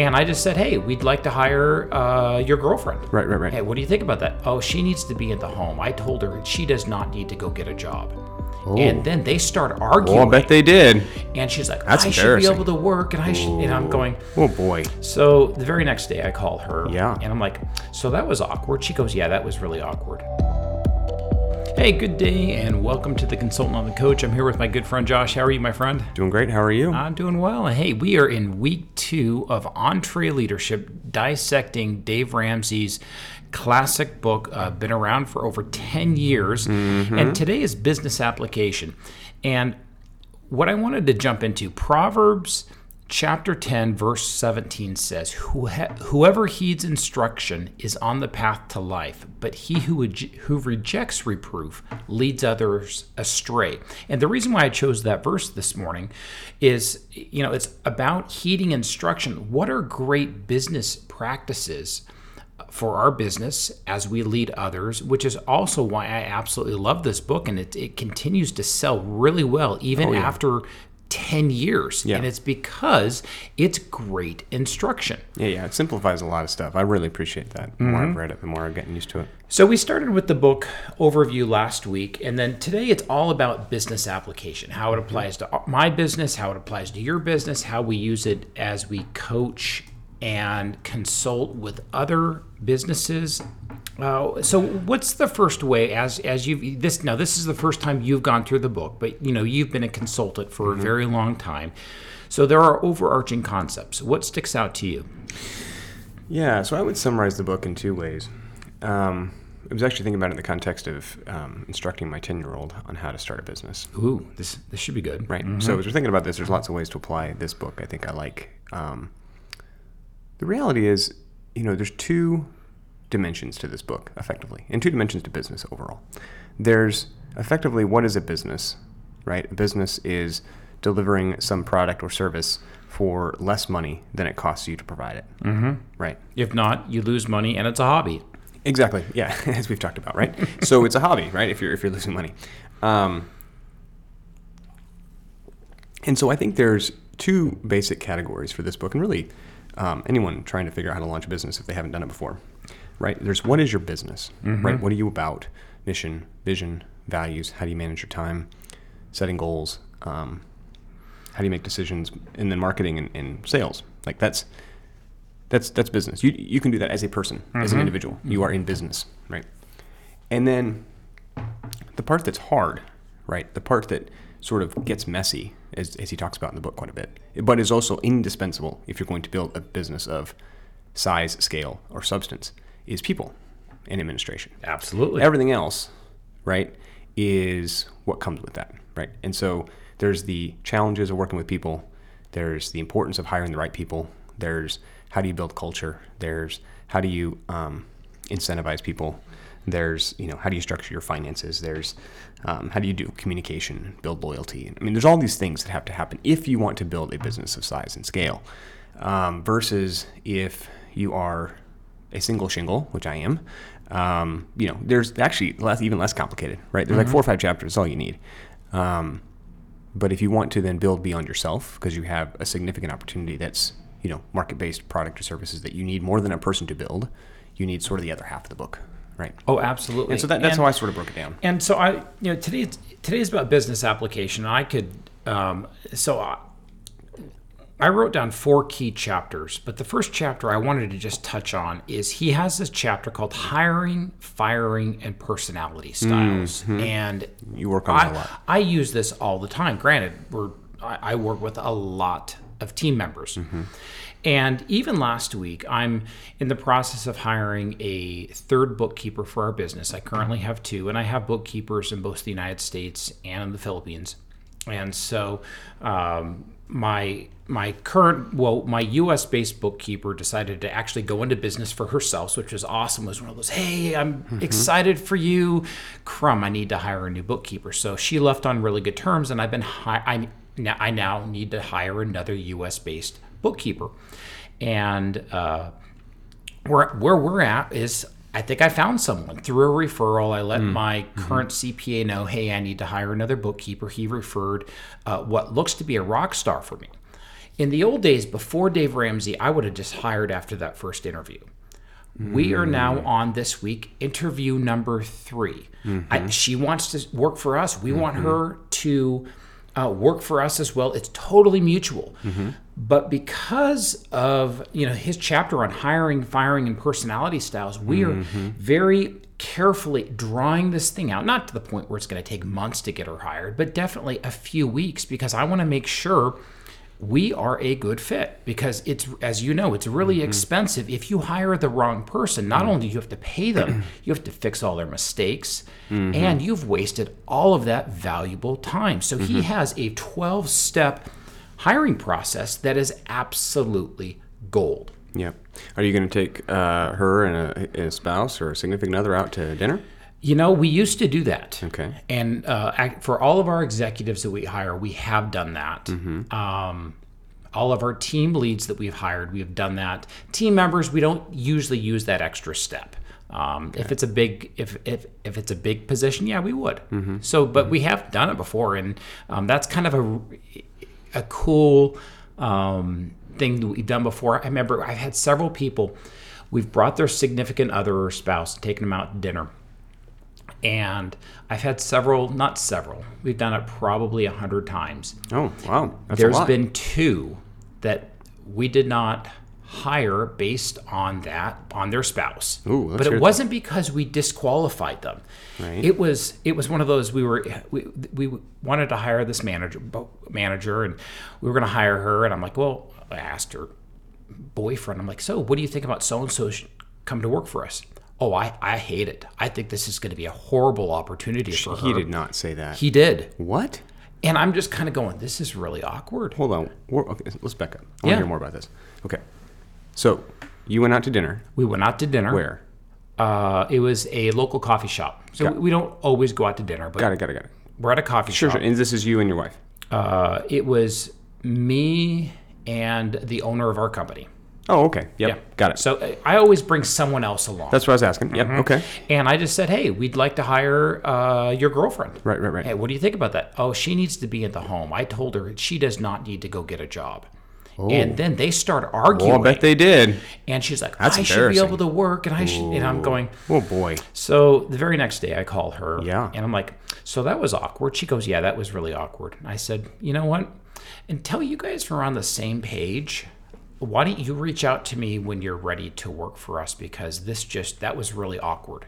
And I just said, hey, we'd like to hire uh, your girlfriend. Right, right, right. Hey, what do you think about that? Oh, she needs to be at the home. I told her she does not need to go get a job. And then they start arguing. Oh, I bet they did. and she's like, That's I should be able to work. And I should, and I'm going, Oh boy. so the very next day I call her. Yeah. And I'm like, so that was awkward. She goes, yeah, that was really awkward. Hey, good day, and welcome to the Consultant and the Coach. I'm here with my good friend Josh. How are you, my friend? Doing great. How are you? I'm doing well. And hey, we are in week two of EntreLeadership, dissecting Dave Ramsey's classic book, uh, been around for over 10 years. And today is business application. And what I wanted to jump into Proverbs chapter 10, verse 17 says, Whoever heeds instruction is on the path to life, but he who, who rejects reproof leads others astray. And the reason why I chose that verse this morning is, you know, it's about heeding instruction. What are great business practices? for our business as we lead others, which is also why I absolutely love this book. And it, it continues to sell really well, even oh, after 10 years. Yeah. And it's because it's great instruction. yeah, yeah. It simplifies a lot of stuff. I really appreciate that. The more I've mm-hmm. read it, the more I'm getting used to it. So we started with the book overview last week, and then today it's all about business application, how it mm-hmm. applies to my business, how it applies to your business, how we use it as we coach and consult with other businesses. Uh, so what's the first way as as you this now this is the first time you've gone through the book, but you know you've been a consultant for a very long time. So there are overarching concepts. What sticks out to you? Yeah, so I would summarize the book in two ways. Um, I was actually thinking about it in the context of um, instructing my 10 year old on how to start a business. Ooh, this this should be good. Right. So as we're thinking about this, there's lots of ways to apply this book. I think I like. Um, the reality is, you know, there's two dimensions to this book, effectively, and two dimensions to business overall. There's effectively what is a business, right? A business is delivering some product or service for less money than it costs you to provide it. Mm-hmm. Right. If not, you lose money and it's a hobby. Exactly. Yeah, as we've talked about, right? so it's a hobby, right? If you're if you're losing money, um, and so I think there's two basic categories for this book, and really um, anyone trying to figure out how to launch a business if they haven't done it before, right? There's what is your business, right? What are you about? Mission, vision, values. How do you manage your time? Setting goals. Um, how do you make decisions? And then marketing and, and sales. Like that's that's that's business. You you can do that as a person, as an individual. You are in business, right? And then the part that's hard, right? The part that sort of gets messy, as, as he talks about in the book quite a bit, but is also indispensable if you're going to build a business of size, scale, or substance, is people and administration. Absolutely. Everything else, right, is what comes with that, right? And so there's the challenges of working with people. There's the importance of hiring the right people. There's how do you build culture. There's how do you um, incentivize people. There's you know how do you structure your finances. There's um, how do you do communication, build loyalty. I mean, there's all these things that have to happen if you want to build a business of size and scale. Um, versus if you are a single shingle, which I am, um, you know, there's actually less, even less complicated, right? There's like four or five chapters. All you need. Um, but if you want to then build beyond yourself, because you have a significant opportunity that's you know market-based product or services that you need more than a person to build, you need sort of the other half of the book, right? Oh, absolutely. And so that, that's and, how I sort of broke it down. And so I, you know, today today is about business application. I could, um, so I, I wrote down four key chapters, but the first chapter I wanted to just touch on is he has this chapter called hiring, firing, and personality styles, and You work on a I, lot. I use this all the time. Granted, we're I, I work with a lot of team members. And even last week, I'm in the process of hiring a third bookkeeper for our business. I currently have two, and I have bookkeepers in both the United States and in the Philippines. And so, um, my my current well, my U.S. based bookkeeper decided to actually go into business for herself, which was awesome. It was one of those, hey, I'm excited for you. Crumb, I need to hire a new bookkeeper. So she left on really good terms, and I've been hi- I now I now need to hire another U.S. based bookkeeper, and uh, where where we're at is I think I found someone through a referral. I let my current CPA know, hey, I need to hire another bookkeeper. He referred uh, what looks to be a rock star for me. In the old days, before Dave Ramsey, I would have just hired after that first interview. We are now on this week, interview number 3 I, she wants to work for us. We want her to uh, work for us as well. It's totally mutual. But because of you know his chapter on hiring, firing, and personality styles, we are mm-hmm. very carefully drawing this thing out. Not to the point where it's going to take months to get her hired, but definitely a few weeks because I want to make sure we are a good fit because it's as you know it's really mm-hmm. expensive. If you hire the wrong person not mm. only do you have to pay them you have to fix all their mistakes mm-hmm. and you've wasted all of that valuable time. So he has a 12 step hiring process that is absolutely gold Yeah. Are you going to take uh, her and a, a spouse or a significant other out to dinner? You know, we used to do that. Okay. And uh, I- for all of our executives that we hire, we have done that. Mm-hmm. Um, all of our team leads that we've hired, we have done that. Team members, we don't usually use that extra step. Um, If it's a big, if, if if it's a big position, yeah, we would. Mm-hmm. So, but we have done it before, and um, that's kind of a a cool um, thing that we've done before. I remember I've had several people. We've brought their significant other or spouse, taken them out to dinner, and I've had several, not several. We've done it probably a hundred times. Oh, wow. That's There's been two that we did not hire based on that on their spouse. Ooh, but it wasn't because we disqualified them. Right. It was it was one of those we were we, we wanted to hire this manager manager and we were going to hire her and I'm like, well, I asked her boyfriend. I'm like, so what do you think about so and so come to work for us? Oh, I I hate it. I think this is going to be a horrible opportunity for her. He did not say that. He did. what? And I'm just kind of going, this is really awkward. Hold on. We're, okay, let's back up. I want to Yeah. hear more about this. Okay. So you went out to dinner. We went out to dinner. Where? Uh, it was a local coffee shop. So Got we don't always go out to dinner, but Got it, got it, got it. we're at a coffee Sure, shop. sure. Sure. And this is you and your wife. Uh, it was me and the owner of our company. Oh, okay. Yep. Yeah. Got it. So I always bring someone else along. That's what I was asking. Yep. Okay. and I just said, hey, we'd like to hire uh, your girlfriend. Right, right, right. Hey, what do you think about that? Oh, she needs to be at the home. I told her she does not need to go get a job. And oh. then they start arguing. Oh, I bet they did. and she's like, That's I should be able to work. And I should, and I'm going, Oh boy. So the very next day, I call her. Yeah. And I'm like, so that was awkward. She goes, yeah, that was really awkward. And I said, you know what? Until you guys are on the same page, why don't you reach out to me when you're ready to work for us? Because this just, that was really awkward.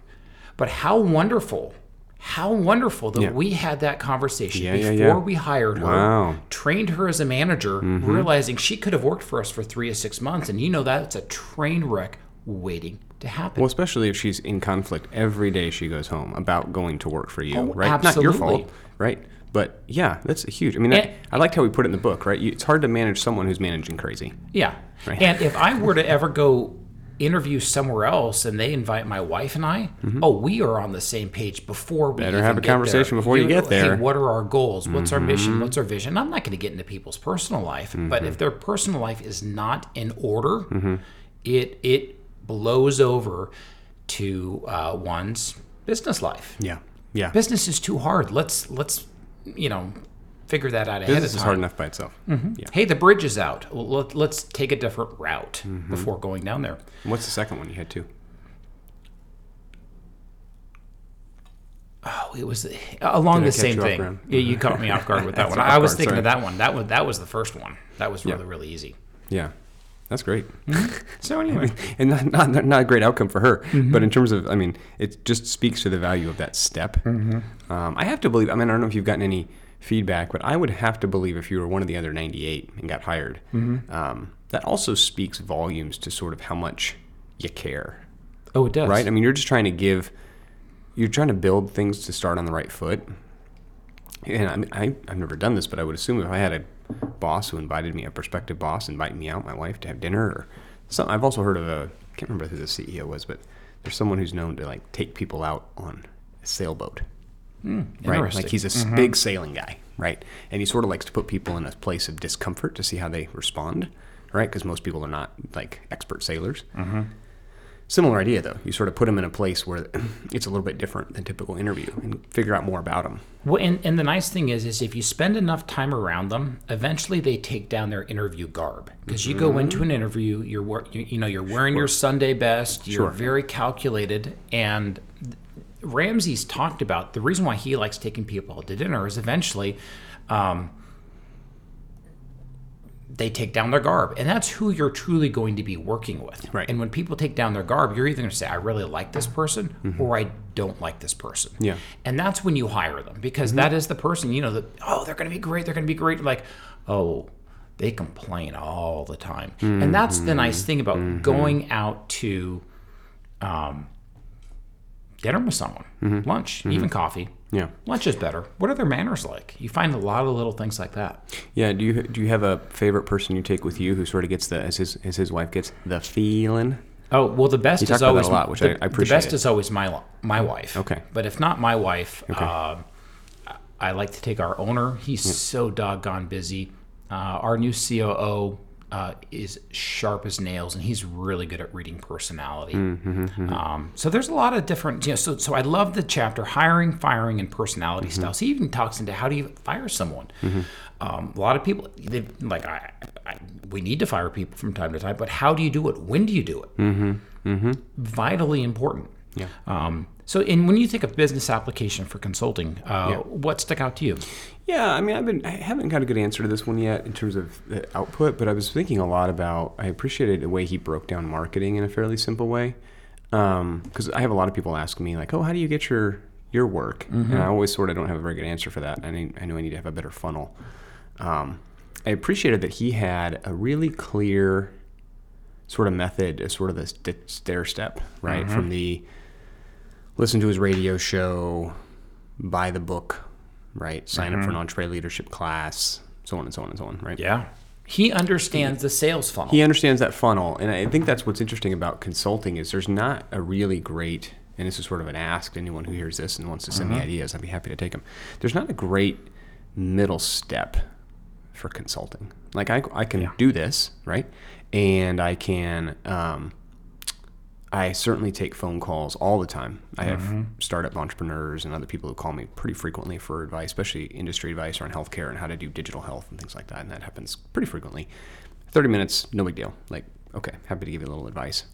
But how wonderful, how wonderful that Yeah. we had that conversation Yeah, before yeah. we hired her, Wow. trained her as a manager, mm-hmm. realizing she could have worked for us for three to six months. And you know, that's a train wreck waiting to happen. Well, especially if she's in conflict every day she goes home about going to work for you, Oh, right? Not your fault, right? But yeah, that's huge. I mean, I, And- I liked how we put it in the book, right? You, it's hard to manage someone who's managing crazy. Yeah. And if I were to ever go interview somewhere else and they invite my wife and I, oh, we are on the same page before we Mm-hmm. Better have a get there. conversation before you get there. Mm-hmm. Hey, what are our goals? What's our mission? What's our vision? I'm not going to get into people's personal life, but if their personal life is not in order, Mm-hmm. it it blows over to uh, one's business life. Yeah, yeah. Business is too hard. Let's let's you know figure that out ahead Business of is hard enough by itself. Yeah. Hey, the bridge is out. Let, let's take a different route Mm-hmm. before going down there. What's the second one you had too? Oh, it was along the same you thing. Yeah, you caught me off guard with that one. I was guard, thinking sorry. of that one. That was that was the first one. That was really really easy. Yeah, that's great. So anyway, and not, not not a great outcome for her. Mm-hmm. But in terms of, I mean, it just speaks to the value of that step. Mm-hmm. Um, I have to believe. I mean, I don't know if you've gotten any feedback, but I would have to believe if you were one of the other 98 and got hired, Mm-hmm. um, that also speaks volumes to sort of how much you care, oh, it does. right? I mean, you're just trying to give, you're trying to build things to start on the right foot. And I mean, I, I've never done this, but I would assume if I had a boss who invited me, a prospective boss, inviting me out, my wife, to have dinner or something. I've also heard of a, I can't remember who the CEO was, but there's someone who's known to like take people out on a sailboat. Hmm, right? Like he's a s- mm-hmm. big sailing guy, right? And he sort of likes to put people in a place of discomfort to see how they respond, right? Because most people are not like expert sailors. Mm-hmm. Similar idea though. You sort of put them in a place where it's a little bit different than typical interview and figure out more about them. Well, and, and the nice thing is, is if you spend enough time around them, eventually they take down their interview garb. Because you go mm-hmm. into an interview, you're you, you know you're wearing your Sunday best, you're Sure. very calculated, and Ramsey's talked about the reason why he likes taking people out to dinner is eventually. Um, they take down their garb, and that's who you're truly going to be working with. Right. And when people take down their garb, you're either going to say, "I really like this person," or "I don't like this person." Yeah. And that's when you hire them because that is the person, you know, that, oh, they're going to be great. They're going to be great. Like, oh, they complain all the time. And that's the nice thing about going out to um, dinner with someone, lunch, even coffee. Yeah. Lunch is better. What are their manners like? You find a lot of little things like that. Yeah. Do you do you have a favorite person you take with you who sort of gets the as his as his wife gets the feeling? Oh well, the best is always a lot, which the, I- I the best it. is always my my wife. Okay. but if not my wife, um, I like to take our owner. He's so doggone busy. Uh, our new COO uh, is sharp as nails, and he's really good at reading personality. Mm-hmm, Um, so there's a lot of different. You know, so so I love the chapter hiring, firing, and personality Mm-hmm. styles. He even talks into how do you fire someone. Um, a lot of people, they like I, I, we need to fire people from time to time, but how do you do it? When do you do it? vitally important. Yeah. Um, so, and when you think of business application for consulting, uh, what stuck out to you? Yeah, I mean, I've been I haven't got a good answer to this one yet in terms of the output, but I was thinking a lot about. I appreciated the way he broke down marketing in a fairly simple way, because I have a lot of people ask me like, "Oh, how do you get your your work?" And I always sort of don't have a very good answer for that. I need, I know I need to have a better funnel. Um, I appreciated that he had a really clear sort of method, a sort of this stair step, right, from the listen to his radio show, buy the book, right? Sign up for an EntreLeadership class, so on and so on and so on, right? Yeah. He understands the sales funnel. He understands that funnel, and I think that's what's interesting about consulting is there's not a really great, and this is sort of an ask to anyone who hears this and wants to send me ideas. I'd be happy to take them. There's not a great middle step for consulting. Like I, I can do this, right? And I can, um, I certainly take phone calls all the time. I have mm-hmm. startup entrepreneurs and other people who call me pretty frequently for advice, especially industry advice around healthcare and how to do digital health and things like that. And that happens pretty frequently. 30 minutes, no big deal. Like, okay, happy to give you a little advice.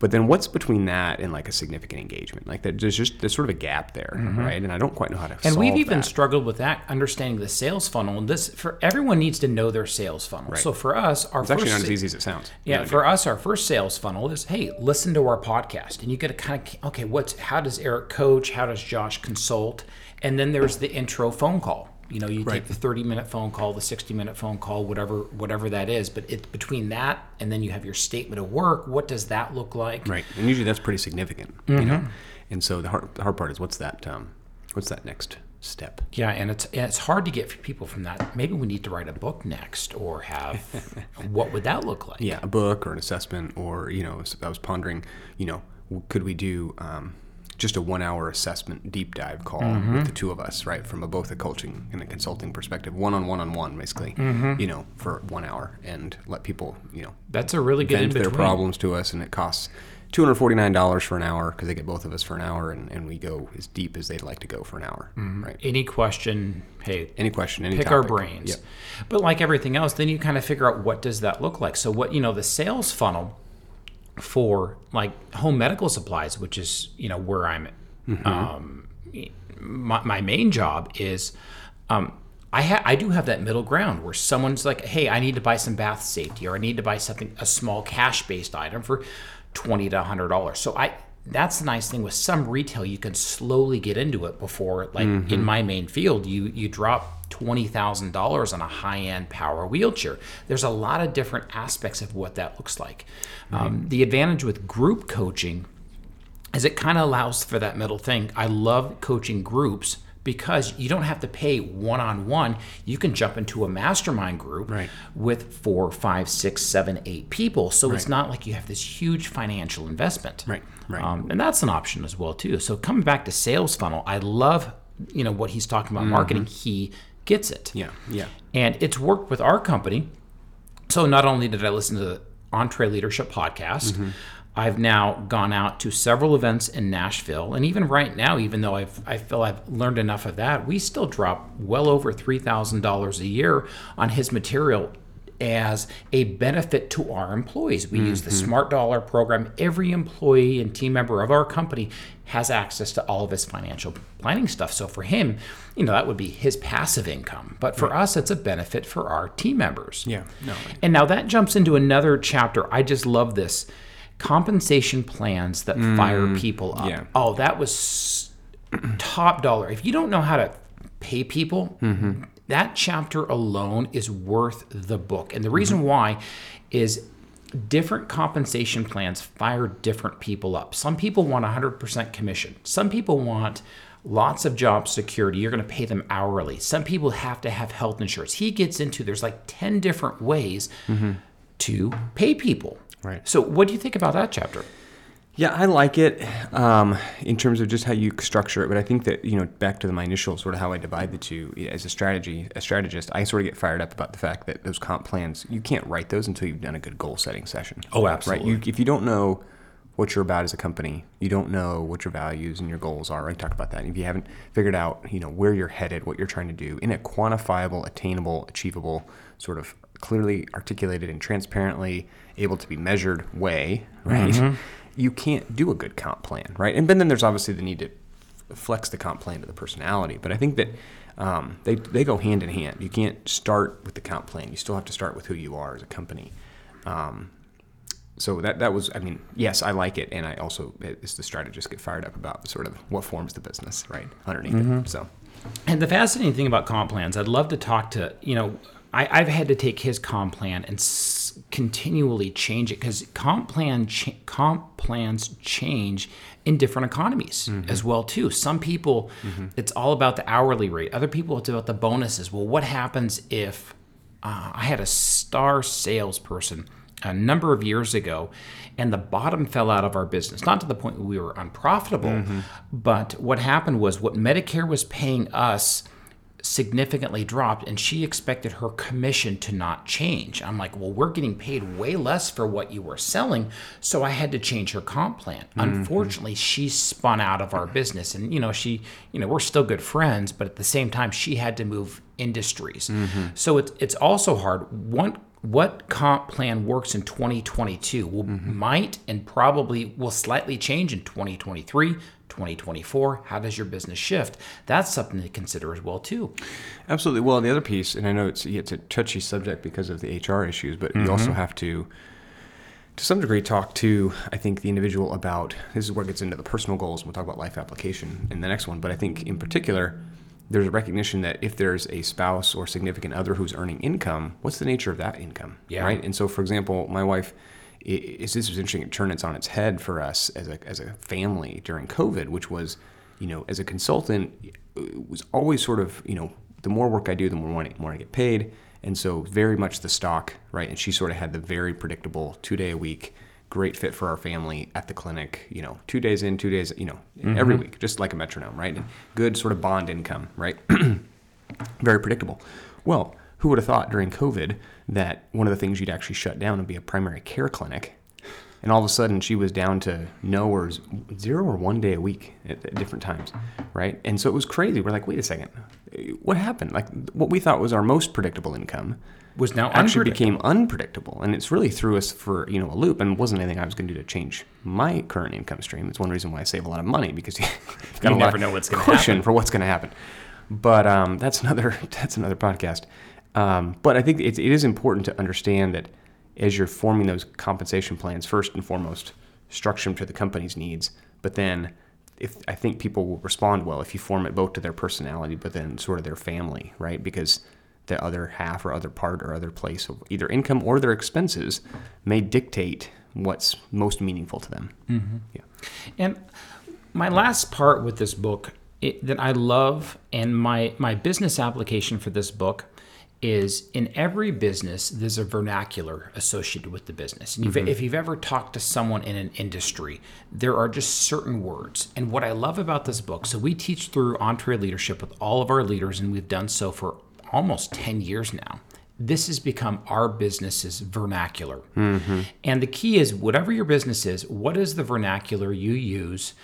But then what's between that and like a significant engagement? Like that, there's just there's sort of a gap there, mm-hmm. right? And I don't quite know how to and we've even that. struggled with that, understanding the sales funnel. And this, for everyone needs to know their sales funnel. Right. So for us, our It's actually first not as easy as it sounds. Yeah, for us, our first sales funnel is hey, listen to our podcast, and you get to kind of okay, what's how does Erik coach? How does Josh consult? And then there's the intro phone call. You know, you take the 30 minute phone call, the 60 minute phone call, whatever whatever that is. But it's between that and then you have your statement of work. What does that look like? Right, and usually that's pretty significant, you know. And so the hard, the hard part is what's that? Um, what's that next step? Yeah, and it's and it's hard to get people from that. Maybe we need to write a book next, or have what would that look like? Yeah, a book or an assessment, or you know, I was pondering, you know, could we do um, just a one-hour assessment deep dive call mm-hmm. with the two of us, right, from a, both a coaching and a consulting perspective, one on one on one, basically, mm-hmm. you know, for one hour, and let people, you know, That's a really good vent their problems to us, and it costs. $249 for an hour because they get both of us for an hour and, and we go as deep as they'd like to go for an hour mm-hmm. right Any question? Hey, any question any pick our brains. Yep. But like everything else, then you kind of figure out what does that look like. So what you know, the sales funnel for like home medical supplies, which is you know where I'm. Mm-hmm. Um, my, my main job is. Um, I, ha- I do have that middle ground where someone's like, hey, I need to buy some bath safety, or I need to buy something, a small cash based item for twenty to hundred dollars. So I that's the nice thing with some retail, you can slowly get into it before, like in my main field, you you drop twenty thousand dollars on a high end power wheelchair. There's a lot of different aspects of what that looks like. Um, the advantage with group coaching is it kind of allows for that middle thing. I love coaching groups because you don't have to pay one on one. You can jump into a mastermind group Right. with four, five, six, seven, eight people. So it's not like you have this huge financial investment. Right, right. Um, and that's an option as well too. So coming back to sales funnel, I love you know what he's talking about marketing. He gets it. yeah yeah And it's worked with our company. So not only did I listen to the EntreLeadership podcast, mm-hmm. I've now gone out to several events in Nashville, and even right now, even though I've, I feel I've learned enough of that, we still drop well over three thousand dollars a year on his material as a benefit to our employees. We use the mm-hmm. SmartDollar program. Every employee and team member of our company has access to all of his financial planning stuff. So for him, you know, that would be his passive income. But for us, it's a benefit for our team members. Yeah. No. And now that jumps into another chapter. I just love this compensation plans that mm, fire people up. yeah. Oh, that was top dollar. If you don't know how to pay people, mm-hmm. That chapter alone is worth the book. And the reason mm-hmm. why is different compensation plans fire different people up. Some people want 100% commission. Some people want lots of job security. You're going to pay them hourly. Some people have to have health insurance. He gets into there's like 10 different ways mm-hmm. to pay people. Right. So, what do you think about that chapter? Yeah, I like it um, in terms of just how you structure it. But I think that you know, back to my initial sort of how I divide the two as a strategy, a strategist, I sort of get fired up about the fact that those comp plans you can't write those until you've done a good goal setting session. Oh, Right. absolutely. You, if you don't know what you're about as a company, you don't know what your values and your goals are. Right. Talk about that. And if you haven't figured out, you know, where you're headed, what you're trying to do in a quantifiable, attainable, achievable, sort of clearly articulated and transparently able to be measured way, right? You can't do a good comp plan, right? And then there's obviously the need to flex the comp plan to the personality. But I think that um, they, they go hand in hand. You can't start with the comp plan. You still have to start with who you are as a company. Um, so that that was, I mean, yes, I like it, and I also, as the strategist, get fired up about sort of what forms the business, right, underneath it. So, And the fascinating thing about comp plans, I'd love to talk to, you know, I, I've had to take his comp plan and s- continually change it because comp plan cha- comp plans change in different economies mm-hmm. as well too. Some people, mm-hmm. it's all about the hourly rate. Other people, it's about the bonuses. Well, what happens if uh, I had a star salesperson a number of years ago, and the bottom fell out of our business. Not to the point where we were unprofitable, mm-hmm. but what happened was what Medicare was paying us significantly dropped, and she expected her commission to not change. I'm like, well, we're getting paid way less for what you were selling, so I had to change her comp plan. Mm-hmm. Unfortunately, she spun out of our business, and you know, she, you know, we're still good friends, but at the same time, she had to move industries. Mm-hmm. So it's it's also hard. One what comp plan works in 2022 will mm-hmm. might and probably will slightly change in 2023 2024 how does your business shift that's something to consider as well too absolutely. Well, the other piece, and I know it's it's a touchy subject because of the HR issues, but you also mm-hmm. have to, to some degree, talk to I think the individual about. This is where it gets into the personal goals. and We'll talk about life application in the next one, but I think in particular. There's a recognition that if there's a spouse or significant other who's earning income, what's the nature of that income? Yeah. Right. And so, for example, my wife, i- is this was interesting. It turned it on its head for us as a as a family during COVID, which was, you know, as a consultant, it was always sort of, you know, the more work I do, the more money, more I get paid, and so very much the stock, right? And she sort of had the very predictable two day a week, great fit for our family at the clinic, you know, two days in, two days, you know, mm-hmm. every week, just like a metronome, right? And good sort of bond income, right? very predictable. Well, who would have thought during COVID that one of the things you'd actually shut down would be a primary care clinic? And all of a sudden, she was down to no or zero or one day a week at, at different times, right? And so it was crazy. We're like, wait a second, what happened? Like what we thought was our most predictable income was now actually became unpredictable, and it's really threw us for you know a loop. And wasn't anything I was going to do to change my current income stream. It's one reason why I save a lot of money because you've got You a never know what's gonna cushion happen. for what's going to happen. But um, that's another that's another podcast. Um, but I think it, it is important to understand that as you're forming those compensation plans, first and foremost, structure them to the company's needs. But then, if I think people will respond well if you form it both to their personality, but then sort of their family, right? Because the other half or other part or other place of either income or their expenses may dictate what's most meaningful to them. Mm-hmm. Yeah. And my last part with this book it, that I love, and my my business application for this book is in every business there's a vernacular associated with the business. And you've, mm-hmm. if you've ever talked to someone in an industry, there are just certain words. And what I love about this book, so we teach through EntreLeadership with all of our leaders, and we've done so for almost 10 years now. this has become our business's vernacular. Mm-hmm. And the key is whatever your business is, what is the vernacular you use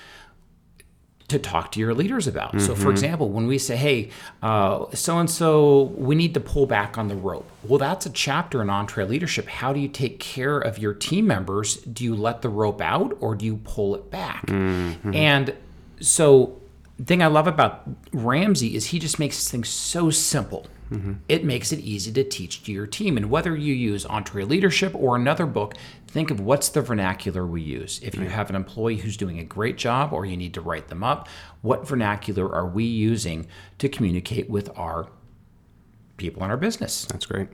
to talk to your leaders about? So, for mm-hmm. example, when we say, hey, so and so, we need to pull back on the rope. Well, that's a chapter in EntreLeadership. How do you take care of your team members? Do you let the rope out or do you pull it back? Mm-hmm. And so, the thing I love about Ramsey is he just makes things so simple. Mm-hmm. It makes it easy to teach to your team. And whether you use EntreLeadership or another book, think of what's the vernacular we use. If you have an employee who's doing a great job or you need to write them up, what vernacular are we using to communicate with our people in our business? That's great.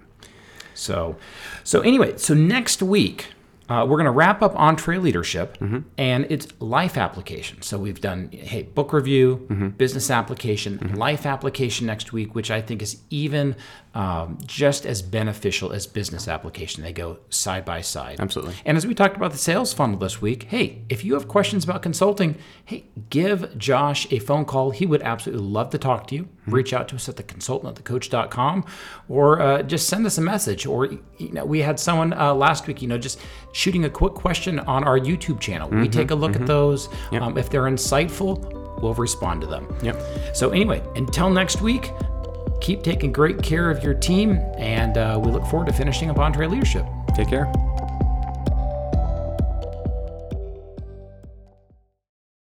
So, so anyway, so next week uh, we're going to wrap up EntreLeadership, and it's life application. So we've done hey book review, business application, life application next week, which I think is even um, just as beneficial as business application. They go side by side. Absolutely. And as we talked about the sales funnel this week, hey, if you have questions about consulting, hey, give Josh a phone call. He would absolutely love to talk to you. Reach out to us at the consultant at thecoach.com or uh, just send us a message. Or, you know, we had someone uh, last week, you know, just shooting a quick question on our YouTube channel. We take a look at those. Um, if they're insightful, we'll respond to them. Yep. So, anyway, until next week, keep taking great care of your team, and uh, we look forward to finishing up EntreLeadership. Take care.